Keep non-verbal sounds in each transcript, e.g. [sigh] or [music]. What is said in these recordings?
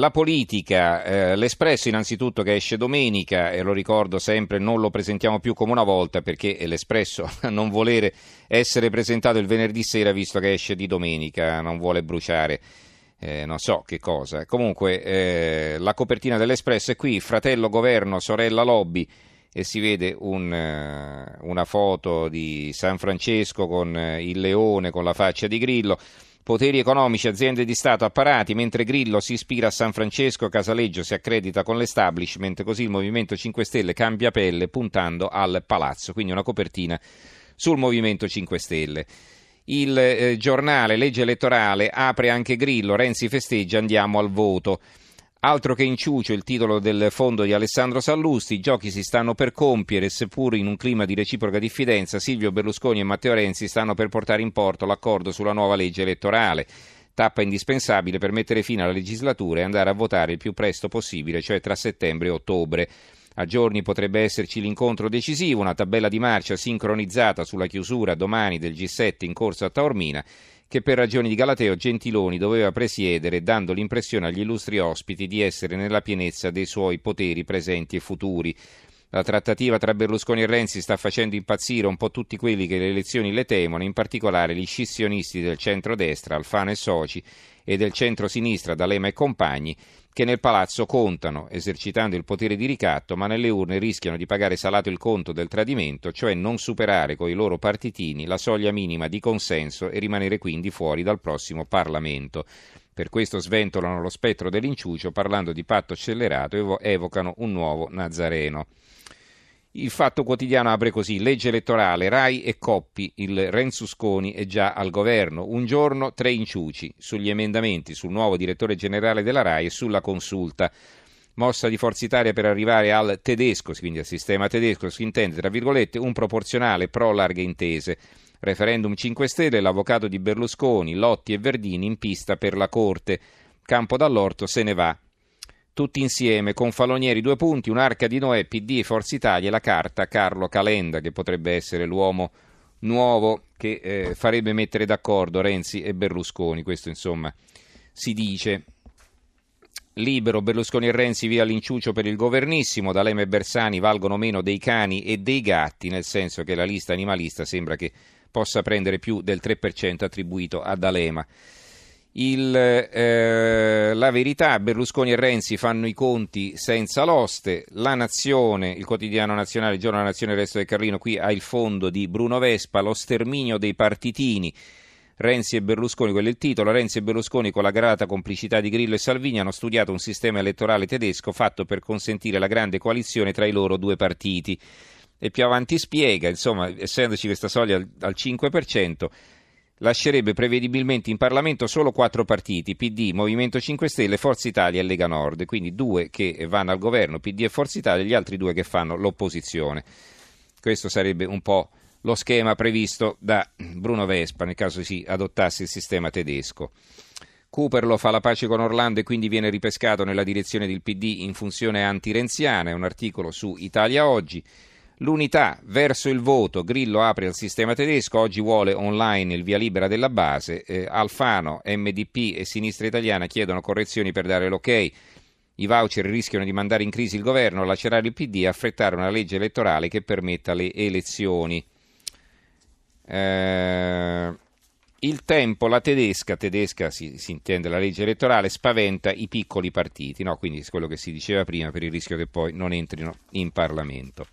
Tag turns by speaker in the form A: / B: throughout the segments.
A: La politica, eh, l'Espresso innanzitutto che esce domenica e lo ricordo sempre non lo presentiamo più come una volta perché l'Espresso [laughs] non volere essere presentato il venerdì sera visto che esce di domenica, non vuole bruciare eh, non so che cosa. Comunque eh, la copertina dell'Espresso è qui, fratello governo, sorella lobby e si vede un, uh, una foto di San Francesco con uh, il leone con la faccia di Grillo. Poteri economici, aziende di Stato, apparati, mentre Grillo si ispira a San Francesco, Casaleggio si accredita con l'establishment, così il Movimento 5 Stelle cambia pelle puntando al palazzo, quindi una copertina sul Movimento 5 Stelle. Il eh, giornale Legge elettorale apre anche Grillo, Renzi festeggia, andiamo al voto. Altro che inciucio il titolo del fondo di Alessandro Sallusti, i giochi si stanno per compiere, seppur in un clima di reciproca diffidenza, Silvio Berlusconi e Matteo Renzi stanno per portare in porto l'accordo sulla nuova legge elettorale, tappa indispensabile per mettere fine alla legislatura e andare a votare il più presto possibile, cioè tra settembre e ottobre. A giorni potrebbe esserci l'incontro decisivo, una tabella di marcia sincronizzata sulla chiusura domani del G7 in corso a Taormina che per ragioni di Galateo Gentiloni doveva presiedere, dando l'impressione agli illustri ospiti di essere nella pienezza dei suoi poteri presenti e futuri. La trattativa tra Berlusconi e Renzi sta facendo impazzire un po' tutti quelli che le elezioni le temono, in particolare gli scissionisti del centro-destra, Alfano e Soci, e del centro-sinistra, D'Alema e compagni, che nel palazzo contano, esercitando il potere di ricatto, ma nelle urne rischiano di pagare salato il conto del tradimento, cioè non superare con i loro partitini la soglia minima di consenso e rimanere quindi fuori dal prossimo Parlamento. Per questo sventolano lo spettro dell'inciucio, parlando di patto accelerato e evocano un nuovo Nazareno. Il Fatto Quotidiano apre così: legge elettorale, Rai e Coppi, il Renzusconi è già al governo. Un giorno tre inciuci sugli emendamenti, sul nuovo direttore generale della Rai e sulla consulta. Mossa di Forza Italia per arrivare al tedesco, quindi al sistema tedesco, si intende tra virgolette un proporzionale pro larghe intese. Referendum 5 Stelle, l'avvocato di Berlusconi, Lotti e Verdini in pista per la Corte. Campo dall'orto se ne va tutti insieme, con Falonieri due punti, un'arca di Noè, PD e Forza Italia e la carta Carlo Calenda, che potrebbe essere l'uomo nuovo che eh, farebbe mettere d'accordo Renzi e Berlusconi. Questo insomma si dice. Libero, Berlusconi e Renzi via l'inciucio per il governissimo, D'Alema e Bersani valgono meno dei cani e dei gatti, nel senso che la lista animalista sembra che possa prendere più del 3% attribuito a D'Alema. Il, eh, la verità, Berlusconi e Renzi fanno i conti senza l'oste, la Nazione, il quotidiano nazionale, il giorno della Nazione, il resto del Carlino, qui ha il fondo di Bruno Vespa, lo sterminio dei partitini. Renzi e Berlusconi, quello è il titolo, Renzi e Berlusconi con la grata complicità di Grillo e Salvini hanno studiato un sistema elettorale tedesco fatto per consentire la grande coalizione tra i loro due partiti. E più avanti spiega, insomma, essendoci questa soglia al 5%, lascerebbe prevedibilmente in Parlamento solo quattro partiti, PD, Movimento 5 Stelle, Forza Italia e Lega Nord, quindi due che vanno al governo, PD e Forza Italia, e gli altri due che fanno l'opposizione. Questo sarebbe un po' lo schema previsto da Bruno Vespa nel caso si adottasse il sistema tedesco. Cooperlo fa la pace con Orlando e quindi viene ripescato nella direzione del PD in funzione antirenziana, è un articolo su Italia Oggi. L'unità verso il voto, Grillo apre il sistema tedesco, oggi vuole online il via libera della base, eh, Alfano, MDP e Sinistra Italiana chiedono correzioni per dare l'ok. I voucher rischiano di mandare in crisi il governo, lacerare il PD e affrettare una legge elettorale che permetta le elezioni. Eh, il tempo, la tedesca, tedesca si, si, intende la legge elettorale, spaventa i piccoli partiti, no? quindi quello che si diceva prima per il rischio che poi non entrino in Parlamento.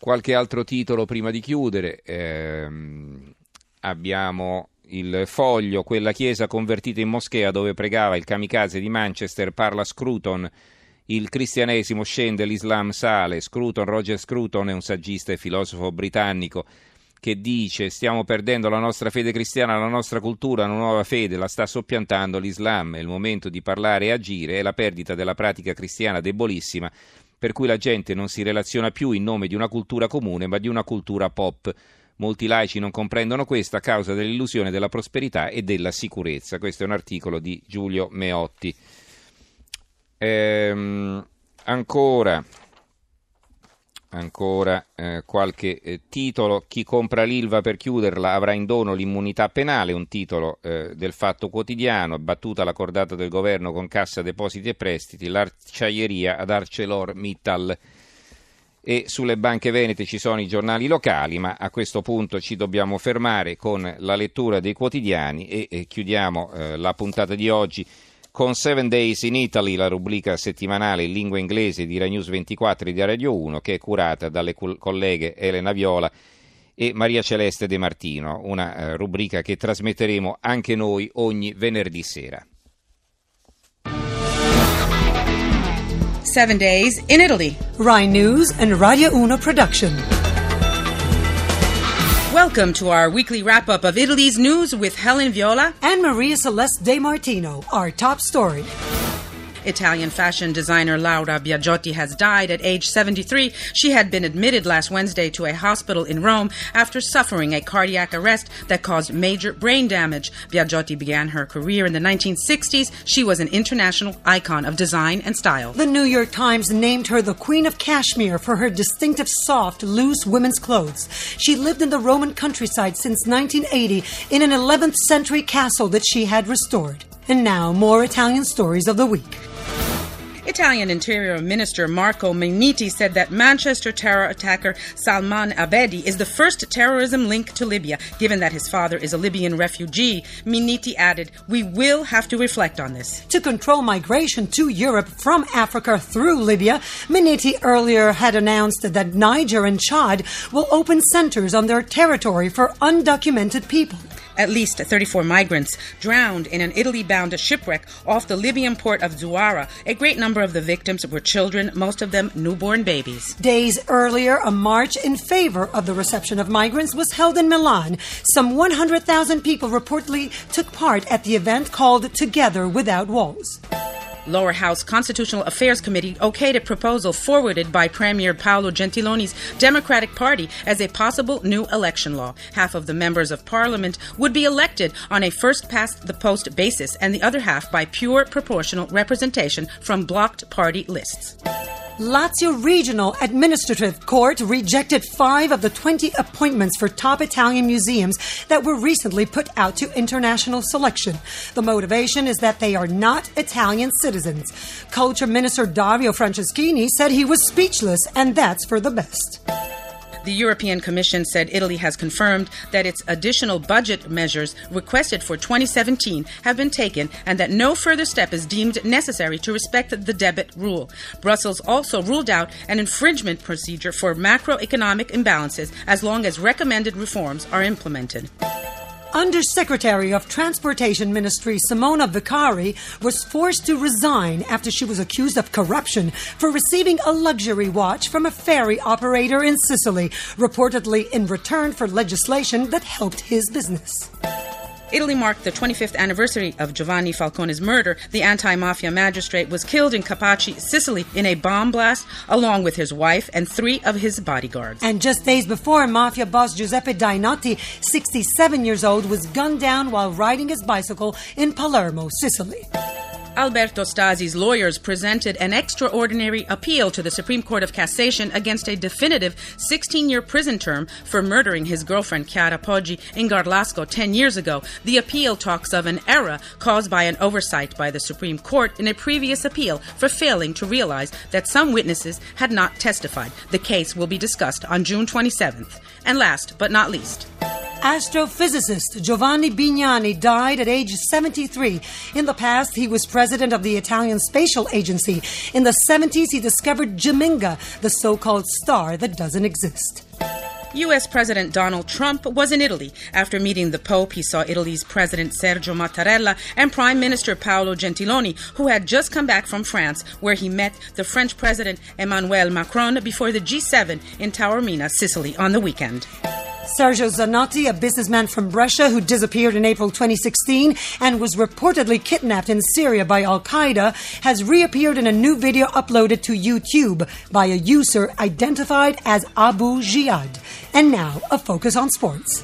A: Qualche altro titolo prima di chiudere. Ehm, abbiamo il foglio, quella chiesa convertita in moschea dove pregava il kamikaze di Manchester, parla Scruton, il cristianesimo scende, l'Islam sale. Scruton, Roger Scruton è un saggista e filosofo britannico che dice stiamo perdendo la nostra fede cristiana, la nostra cultura, una nuova fede, la sta soppiantando l'Islam, è il momento di parlare e agire, è la perdita della pratica cristiana debolissima per cui la gente non si relaziona più in nome di una cultura comune, ma di una cultura pop. Molti laici non comprendono questo a causa dell'illusione della prosperità e della sicurezza. Questo è un articolo di Giulio Meotti. Ehm, ancora, ancora eh, qualche eh, titolo. Chi compra l'Ilva per chiuderla avrà in dono l'immunità penale, un titolo eh, del Fatto Quotidiano, battuta la cordata del governo con Cassa Depositi e Prestiti, l'acciaieria ad ArcelorMittal. E sulle banche venete ci sono i giornali locali, ma a questo punto ci dobbiamo fermare con la lettura dei quotidiani e, e chiudiamo eh, la puntata di oggi con Seven Days in Italy, la rubrica settimanale in lingua inglese di Rai News 24 e di Radio 1, che è curata dalle colleghe Elena Viola e Maria Celeste De Martino, una eh, rubrica che trasmetteremo anche noi ogni venerdì sera.
B: Seven Days in Italy.
C: Rai News and Radio 1 production.
B: Welcome to our weekly wrap up of Italy's news with Helen Viola
C: and Maria Celeste De Martino, our top story.
B: Italian fashion designer Laura Biagiotti has died at age 73. She had been admitted last Wednesday to a hospital in Rome after suffering a cardiac arrest that caused major brain damage. Biagiotti began her career in the 1960s. She was an international icon of design and style.
C: The New York Times named her the Queen of Kashmir for her distinctive soft, loose women's clothes. She lived in the Roman countryside since 1980 in an 11th century castle that she had restored. And now, more Italian stories of the week.
B: Italian Interior Minister Marco Minniti said that Manchester terror attacker Salman Abedi is the first terrorism link to Libya, given that his father is a Libyan refugee. Minniti added, We will have to reflect on this.
C: To control migration to Europe from Africa through Libya, Minniti earlier had announced that Niger and Chad will open centers on their territory for undocumented people.
B: At least 34 migrants drowned in an Italy bound shipwreck off the Libyan port of Zuara. A great number of the victims were children, most of them newborn babies.
C: Days earlier, a march in favor of the reception of migrants was held in Milan. Some 100,000 people reportedly took part at the event called Together Without Walls.
B: Lower House Constitutional Affairs Committee okayed a proposal forwarded by Premier Paolo Gentiloni's Democratic Party as a possible new election law. Half of the members of parliament would be elected on a first past the post basis, and the other half by pure proportional representation from blocked party lists.
C: Lazio Regional Administrative Court rejected five of the 20 appointments for top Italian museums that were recently put out to international selection. The motivation is that they are not Italian citizens. Culture Minister Dario Franceschini said he was speechless, and that's for the best.
B: The European Commission said Italy has confirmed that its additional budget measures requested for 2017 have been taken and that no further step is deemed necessary to respect the debit rule. Brussels also ruled out an infringement procedure for macroeconomic imbalances as long as recommended reforms are implemented.
C: Undersecretary of Transportation Ministry Simona Vicari was forced to resign after she was accused of corruption for receiving a luxury watch from a ferry operator in Sicily, reportedly in return for legislation that helped his business.
B: Italy marked the 25th anniversary of Giovanni Falcone's murder. The anti mafia magistrate was killed in Capaci, Sicily, in a bomb blast, along with his wife and three of his bodyguards.
C: And just days before, mafia boss Giuseppe Dainotti, 67 years old, was gunned down while riding his bicycle in Palermo, Sicily.
B: Alberto Stasi's lawyers presented an extraordinary appeal to the Supreme Court of Cassation against a definitive 16 year prison term for murdering his girlfriend Chiara Poggi in Garlasco 10 years ago. The appeal talks of an error caused by an oversight by the Supreme Court in a previous appeal for failing to realize that some witnesses had not testified. The case will be discussed on June 27th. And last but not least,
C: Astrophysicist Giovanni Bignani died at age 73. In the past, he was president of the Italian Spatial Agency. In the 70s, he discovered Geminga, the so called star that doesn't exist.
B: U.S. President Donald Trump was in Italy. After meeting the Pope, he saw Italy's President Sergio Mattarella and Prime Minister Paolo Gentiloni, who had just come back from France, where he met the French President Emmanuel Macron before the G7 in Taormina, Sicily, on the weekend.
C: Sergio Zanotti, a businessman from Brescia who disappeared in April 2016 and was reportedly kidnapped in Syria by Al Qaeda, has reappeared in a new video uploaded to YouTube by a user identified as Abu Jihad. And now, a focus on sports.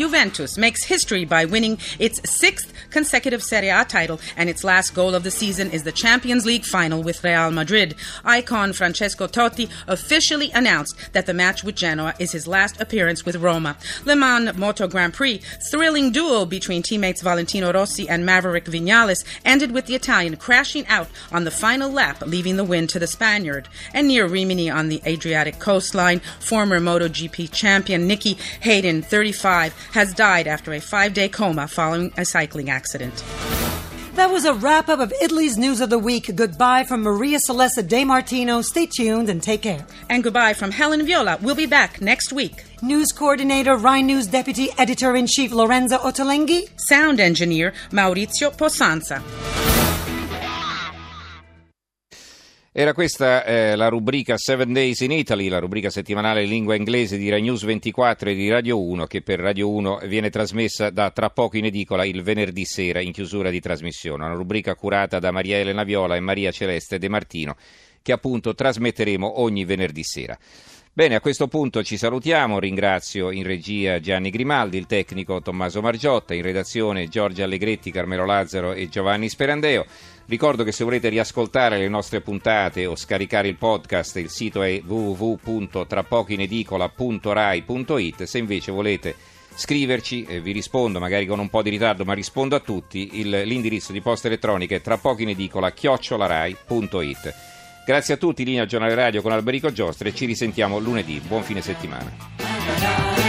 B: Juventus makes history by winning its sixth consecutive Serie A title, and its last goal of the season is the Champions League final with Real Madrid. Icon Francesco Totti officially announced that the match with Genoa is his last appearance with Roma. Le Mans Moto Grand Prix, thrilling duel between teammates Valentino Rossi and Maverick Vinales ended with the Italian crashing out on the final lap, leaving the win to the Spaniard. And near Rimini on the Adriatic coastline, former MotoGP champion Nicky Hayden, 35, has died after a five day coma following a cycling accident.
C: That was a wrap up of Italy's news of the week. Goodbye from Maria Celeste De Martino. Stay tuned and take care.
B: And goodbye from Helen Viola. We'll be back next week.
C: News coordinator, Rhine News Deputy Editor in Chief Lorenzo Ottolenghi.
B: Sound engineer, Maurizio Posanza.
A: Era questa eh, la rubrica Seven Days in Italy, la rubrica settimanale in lingua inglese di Rai News 24 e di Radio 1, che per Radio 1 viene trasmessa da tra poco in edicola il venerdì sera in chiusura di trasmissione. Una rubrica curata da Maria Elena Viola e Maria Celeste De Martino, che appunto trasmetteremo ogni venerdì sera. Bene, a questo punto ci salutiamo, ringrazio in regia Gianni Grimaldi, il tecnico Tommaso Margiotta, in redazione Giorgia Allegretti, Carmelo Lazzaro e Giovanni Sperandeo. Ricordo che se volete riascoltare le nostre puntate o scaricare il podcast, il sito è www.trapocoinedicola.rai.it. Se invece volete scriverci, eh, vi rispondo magari con un po' di ritardo, ma rispondo a tutti. Il, l'indirizzo di posta elettronica è trapocoinedicola.rai.it. Grazie a tutti, linea Giornale Radio con Alberico Giostre ci risentiamo lunedì. Buon fine settimana.